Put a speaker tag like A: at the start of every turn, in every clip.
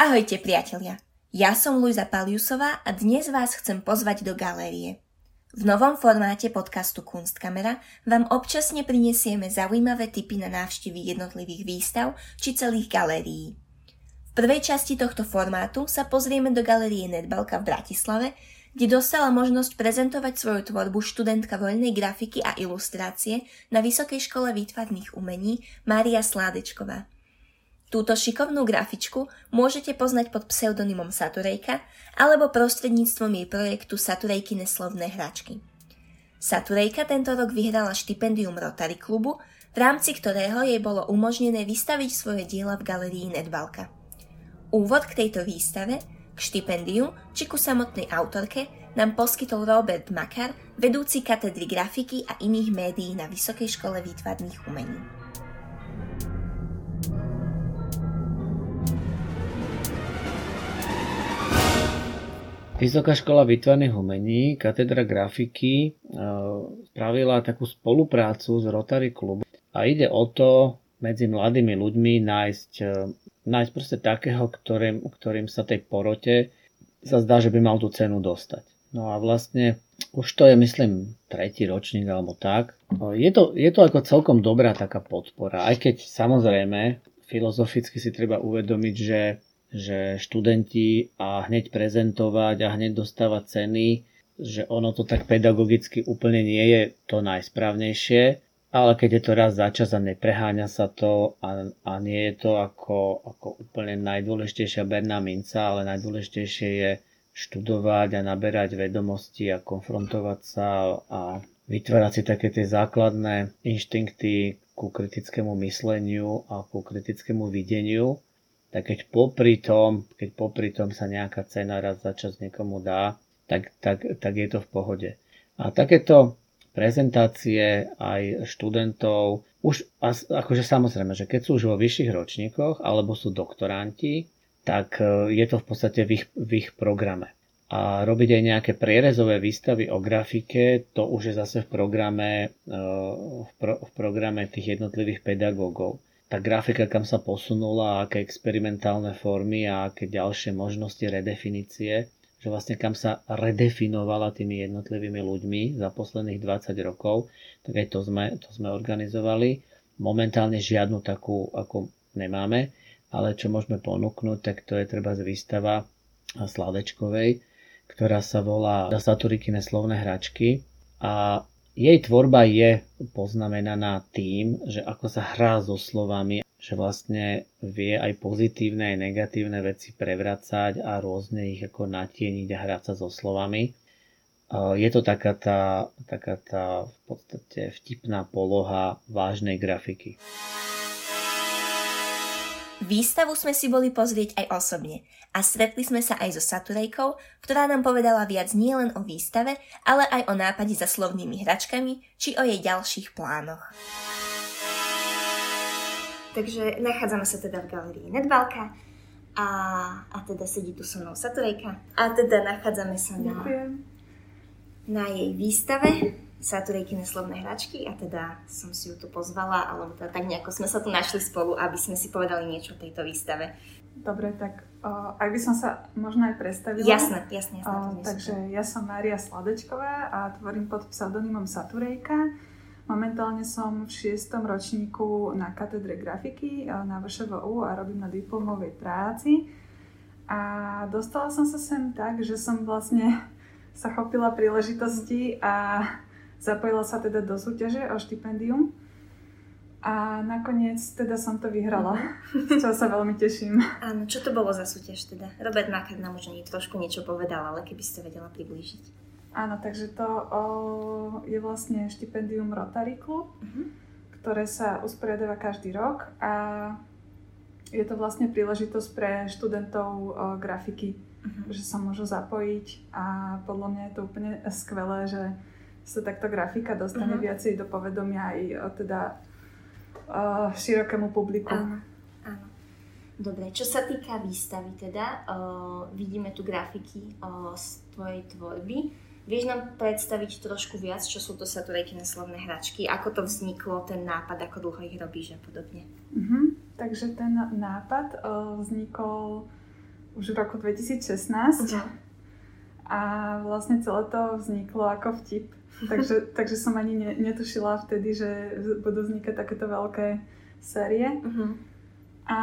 A: Ahojte priatelia, ja som Luisa Paliusová a dnes vás chcem pozvať do galérie. V novom formáte podcastu Kunstkamera vám občasne prinesieme zaujímavé tipy na návštevy jednotlivých výstav či celých galérií. V prvej časti tohto formátu sa pozrieme do galérie Nedbalka v Bratislave, kde dostala možnosť prezentovať svoju tvorbu študentka voľnej grafiky a ilustrácie na Vysokej škole výtvarných umení Mária Sládečková. Túto šikovnú grafičku môžete poznať pod pseudonymom Saturejka alebo prostredníctvom jej projektu Saturejkine slovné hračky. Saturejka tento rok vyhrala štipendium Rotary klubu, v rámci ktorého jej bolo umožnené vystaviť svoje diela v galerii Nedbalka. Úvod k tejto výstave, k štipendiu či ku samotnej autorke nám poskytol Robert Makar, vedúci katedry grafiky a iných médií na Vysokej škole výtvarných umení.
B: Vysoká škola výtvarných umení, katedra grafiky, e, spravila takú spoluprácu s Rotary klubu a ide o to medzi mladými ľuďmi nájsť, e, nájsť proste takého, ktorým, ktorým sa tej porote sa zdá, že by mal tú cenu dostať. No a vlastne už to je, myslím, tretí ročník alebo tak. E, je to, je to ako celkom dobrá taká podpora, aj keď samozrejme filozoficky si treba uvedomiť, že že študenti a hneď prezentovať a hneď dostávať ceny, že ono to tak pedagogicky úplne nie je to najsprávnejšie, ale keď je to raz za čas a nepreháňa sa to a, a nie je to ako, ako úplne najdôležitejšia berná minca, ale najdôležitejšie je študovať a naberať vedomosti a konfrontovať sa a vytvárať si také tie základné inštinkty ku kritickému mysleniu a ku kritickému videniu tak keď popri tom, keď popri tom sa nejaká cena raz za čas niekomu dá, tak, tak, tak je to v pohode. A takéto prezentácie aj študentov, už akože samozrejme, že keď sú už vo vyšších ročníkoch alebo sú doktoranti, tak e, je to v podstate v ich, v ich programe. A robiť aj nejaké prierezové výstavy o grafike, to už je zase v programe, e, v, pro, v programe tých jednotlivých pedagógov tá grafika kam sa posunula, aké experimentálne formy a aké ďalšie možnosti redefinície, že vlastne kam sa redefinovala tými jednotlivými ľuďmi za posledných 20 rokov, tak aj to sme, to sme organizovali. Momentálne žiadnu takú ako nemáme, ale čo môžeme ponúknuť, tak to je treba z výstava Sladečkovej, ktorá sa volá Saturikine slovné hračky a jej tvorba je poznamenaná tým, že ako sa hrá so slovami, že vlastne vie aj pozitívne, aj negatívne veci prevracať a rôzne ich ako natieniť a hrať sa so slovami. Je to taká tá, taká tá v podstate vtipná poloha vážnej grafiky.
A: Výstavu sme si boli pozrieť aj osobne a stretli sme sa aj so Saturejkou, ktorá nám povedala viac nielen o výstave, ale aj o nápade za slovnými hračkami či o jej ďalších plánoch. Takže nachádzame sa teda v galerii Nedbalka a, a teda sedí tu so mnou Saturejka a teda nachádzame sa na, na jej výstave Saturejkine slovné hračky a teda som si ju tu pozvala, alebo teda tak nejako sme sa tu našli spolu, aby sme si povedali niečo o tejto výstave.
C: Dobre, tak uh, ak by som sa možno aj predstavila.
A: Jasné, jasné. jasné
C: uh, takže ja som Mária Sladečková a tvorím pod pseudonymom Saturejka. Momentálne som v šiestom ročníku na katedre grafiky na VŠVU a robím na diplomovej práci. A dostala som sa sem tak, že som vlastne sa chopila príležitosti a Zapojila sa teda do súťaže o štipendium a nakoniec teda som to vyhrala, z čoho sa veľmi teším.
A: Áno, čo to bolo za súťaž teda? Robert Makar nám už trošku niečo povedal, ale keby ste vedela priblížiť.
C: Áno, takže to o, je vlastne štipendium Rotary Club, uh-huh. ktoré sa usporiadáva každý rok a je to vlastne príležitosť pre študentov o, grafiky, uh-huh. že sa môžu zapojiť a podľa mňa je to úplne skvelé, že sa takto grafika dostane uh-huh. viacej do povedomia aj o teda uh, širokému publiku.
A: Áno, áno. Dobre, čo sa týka výstavy teda, uh, vidíme tu grafiky uh, z tvojej tvorby. Vieš nám predstaviť trošku viac, čo sú to saturejkine slovné hračky, ako to vzniklo, ten nápad, ako dlho ich robíš a podobne?
C: Uh-huh. Takže ten nápad uh, vznikol už v roku 2016 uh-huh. A vlastne celé to vzniklo ako vtip. takže, takže som ani ne, netušila vtedy, že budú vznikať takéto veľké série. Uh-huh. A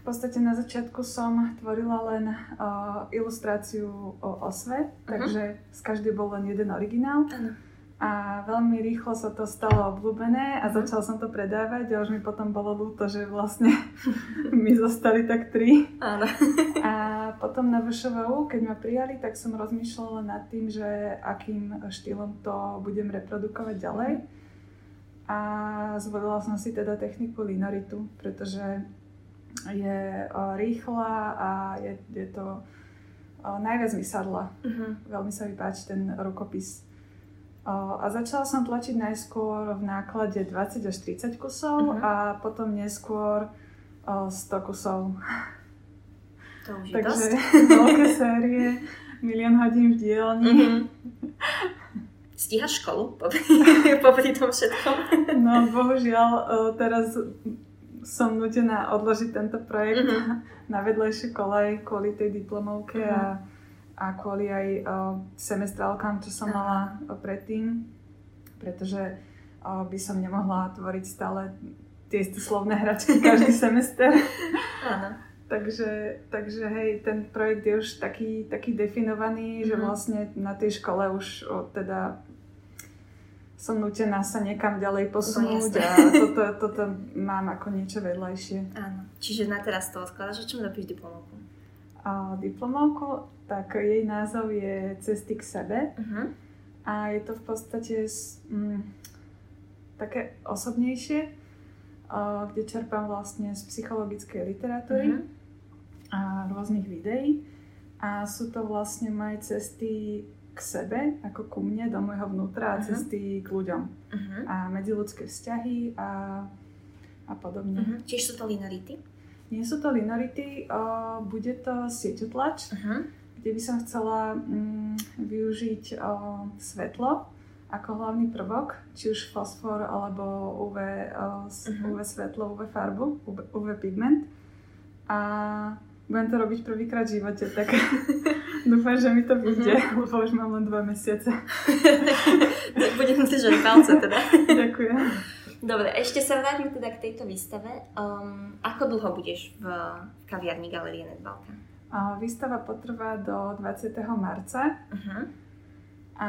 C: v podstate na začiatku som tvorila len uh, ilustráciu o osve, uh-huh. takže z každej bol len jeden originál. Uh-huh. A veľmi rýchlo sa to stalo obľúbené a začala som to predávať a už mi potom bolo ľúto, že vlastne mi zostali tak tri. Áno. A potom na VŠVU, keď ma prijali, tak som rozmýšľala nad tým, že akým štýlom to budem reprodukovať ďalej. A zvolila som si teda techniku linoritu, pretože je rýchla a je, je to najviac mi sadla. Uh-huh. Veľmi sa mi páči ten rukopis. A začala som tlačiť najskôr v náklade 20 až 30 kusov uh-huh. a potom neskôr 100 kusov.
A: To už
C: Takže veľké série, milión hodín v dielni. Uh-huh.
A: Stíhaš školu popri tom všetkom?
C: No bohužiaľ teraz som nutená odložiť tento projekt uh-huh. na vedlejšiu kolej kvôli tej diplomovke uh-huh. a a kvôli aj uh, semestrálkam, čo som mala predtým, pretože uh, by som nemohla tvoriť stále tie isté slovné hračky každý semester. Áno. takže, takže hej, ten projekt je už taký, taký definovaný, mm-hmm. že mhm. vlastne na tej škole už o, teda som nutená sa niekam ďalej posunúť no, a toto, toto mám ako niečo vedľajšie.
A: Áno. Čiže na teraz to odkladáš, o čom robíš diplomovku?
C: Diplomovku tak jej názov je Cesty k sebe. Uh-huh. A je to v podstate mm, také osobnejšie, uh, kde čerpám vlastne z psychologickej literatúry uh-huh. a rôznych videí. A sú to vlastne moje cesty k sebe, ako ku mne, do môjho vnútra a uh-huh. cesty k ľuďom. Uh-huh. A medziludské vzťahy a, a podobne. Uh-huh.
A: Čiže sú to linority?
C: Nie sú to linority, uh, bude to sieťotlač. Uh-huh kde by som chcela mm, využiť o, svetlo ako hlavný prvok, či už fosfor alebo UV, o, uh-huh. UV svetlo, UV farbu, UV, UV pigment. A budem to robiť prvýkrát v živote, tak dúfam, že mi to vyjde, uh-huh. lebo už mám len dva mesiace.
A: tak budem držať palce teda.
C: Ďakujem.
A: Dobre, ešte sa vrátim teda k tejto výstave. Um, ako dlho budeš v, v kaviarni Galerie Nedbalka?
C: Výstava potrvá do 20. marca uh-huh. a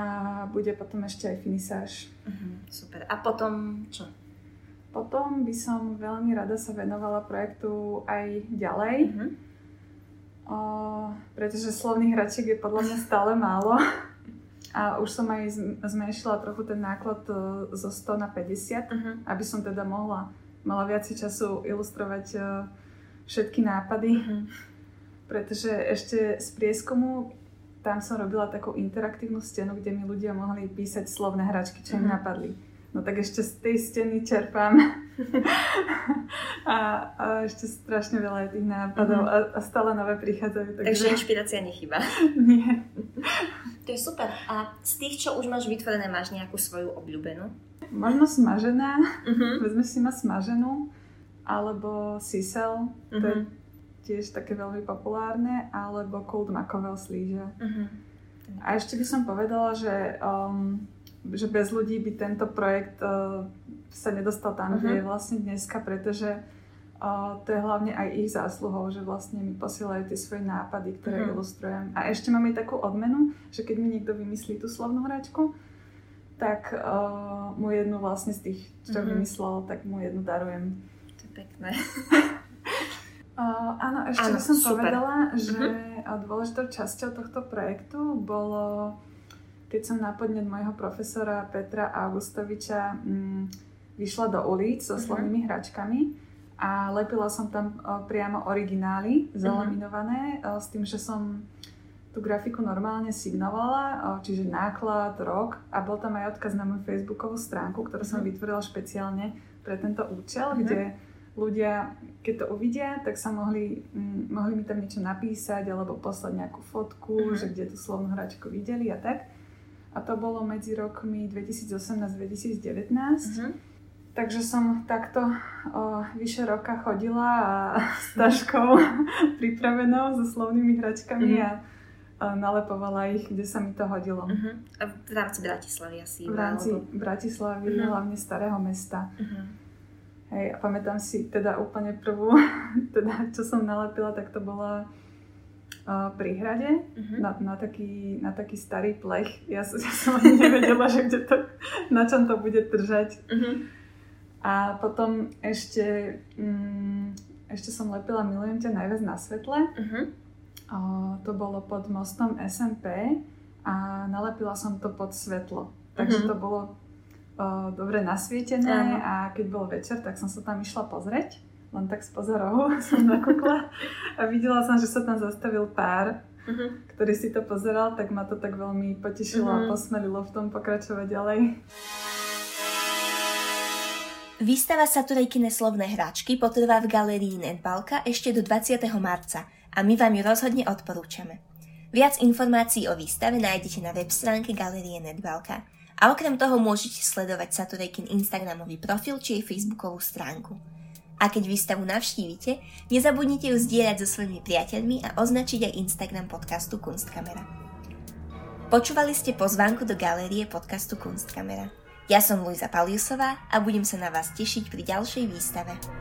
C: bude potom ešte aj finisáž.
A: Uh-huh. Super. A potom čo?
C: Potom by som veľmi rada sa venovala projektu aj ďalej. Uh-huh. O, pretože slovných hračiek je podľa mňa stále málo. A už som aj zmenšila trochu ten náklad e, zo 100 na 50, uh-huh. aby som teda mohla, mala viac času ilustrovať e, všetky nápady. Uh-huh pretože ešte z prieskumu tam som robila takú interaktívnu stenu, kde mi ľudia mohli písať slovné hračky, čo im mm-hmm. napadli. No tak ešte z tej steny čerpám a, a ešte strašne veľa je tých nápadov mm-hmm. a, a stále nové prichádzajú.
A: Takže, takže inšpirácia nechyba.
C: Nie.
A: To je super. A z tých, čo už máš vytvorené, máš nejakú svoju obľúbenú?
C: Možno smažená. Mm-hmm. Vezme si ma smaženú. Alebo sisel. Mm-hmm. To je mhm tiež také veľmi populárne, alebo Cold Makovel slíže. Uh-huh. A ešte by som povedala, že, um, že bez ľudí by tento projekt uh, sa nedostal tam, uh-huh. kde je vlastne dneska, pretože to je hlavne aj ich zásluhou, že vlastne mi posielajú tie svoje nápady, ktoré uh-huh. ilustrujem. A ešte mám aj takú odmenu, že keď mi niekto vymyslí tú slovnú hračku, tak uh, mu jednu vlastne z tých, čo uh-huh. vymyslel, tak mu jednu darujem.
A: To je pekné.
C: Uh, áno, ešte áno, by som super. povedala, že uh-huh. dôležitou časťou tohto projektu bolo, keď som na podnet môjho profesora Petra Augustoviča um, vyšla do ulic so uh-huh. slovnými hračkami a lepila som tam priamo originály zalaminované uh-huh. uh, s tým, že som tú grafiku normálne signovala, čiže náklad, rok a bol tam aj odkaz na moju facebookovú stránku, ktorú uh-huh. som vytvorila špeciálne pre tento účel, uh-huh. kde ľudia, keď to uvidia, tak sa mohli, m, mohli mi tam niečo napísať alebo poslať nejakú fotku, uh-huh. že kde tú slovnú hračku videli a tak. A to bolo medzi rokmi 2018-2019. Uh-huh. Takže som takto o, vyše roka chodila a s taškou pripravenou so slovnými hračkami mm-hmm. a, a nalepovala ich, kde sa mi to hodilo.
A: Uh-huh. A v rámci Bratislavy asi?
C: V rámci alebo... Bratislavy, uh-huh. hlavne starého mesta. Uh-huh. Hej, a pamätám si teda úplne prvú, teda čo som nalepila, tak to bola uh, pri hrade uh-huh. na, na, taký, na taký starý plech. Ja, ja som ani nevedela, že kde to, na čom to bude držať. Uh-huh a potom ešte, mm, ešte som lepila Milujem ťa najviac na svetle. Uh-huh. O, to bolo pod mostom SMP a nalepila som to pod svetlo. Takže uh-huh. to bolo o, dobre nasvietené uh-huh. a keď bol večer, tak som sa tam išla pozrieť. Len tak z pozorov som nakúkla a videla som, že sa tam zastavil pár, uh-huh. ktorý si to pozeral, tak ma to tak veľmi potešilo uh-huh. a posmelilo v tom pokračovať ďalej.
A: Výstava Saturejkine slovné hračky potrvá v galérii Nedbalka ešte do 20. marca a my vám ju rozhodne odporúčame. Viac informácií o výstave nájdete na web stránke Galérie Nedbalka a okrem toho môžete sledovať Saturejkin Instagramový profil či jej Facebookovú stránku. A keď výstavu navštívite, nezabudnite ju zdieľať so svojimi priateľmi a označiť aj Instagram podcastu Kunstkamera. Počúvali ste pozvánku do galérie podcastu Kunstkamera. Ja som Luisa Paliusová a budem sa na vás tešiť pri ďalšej výstave.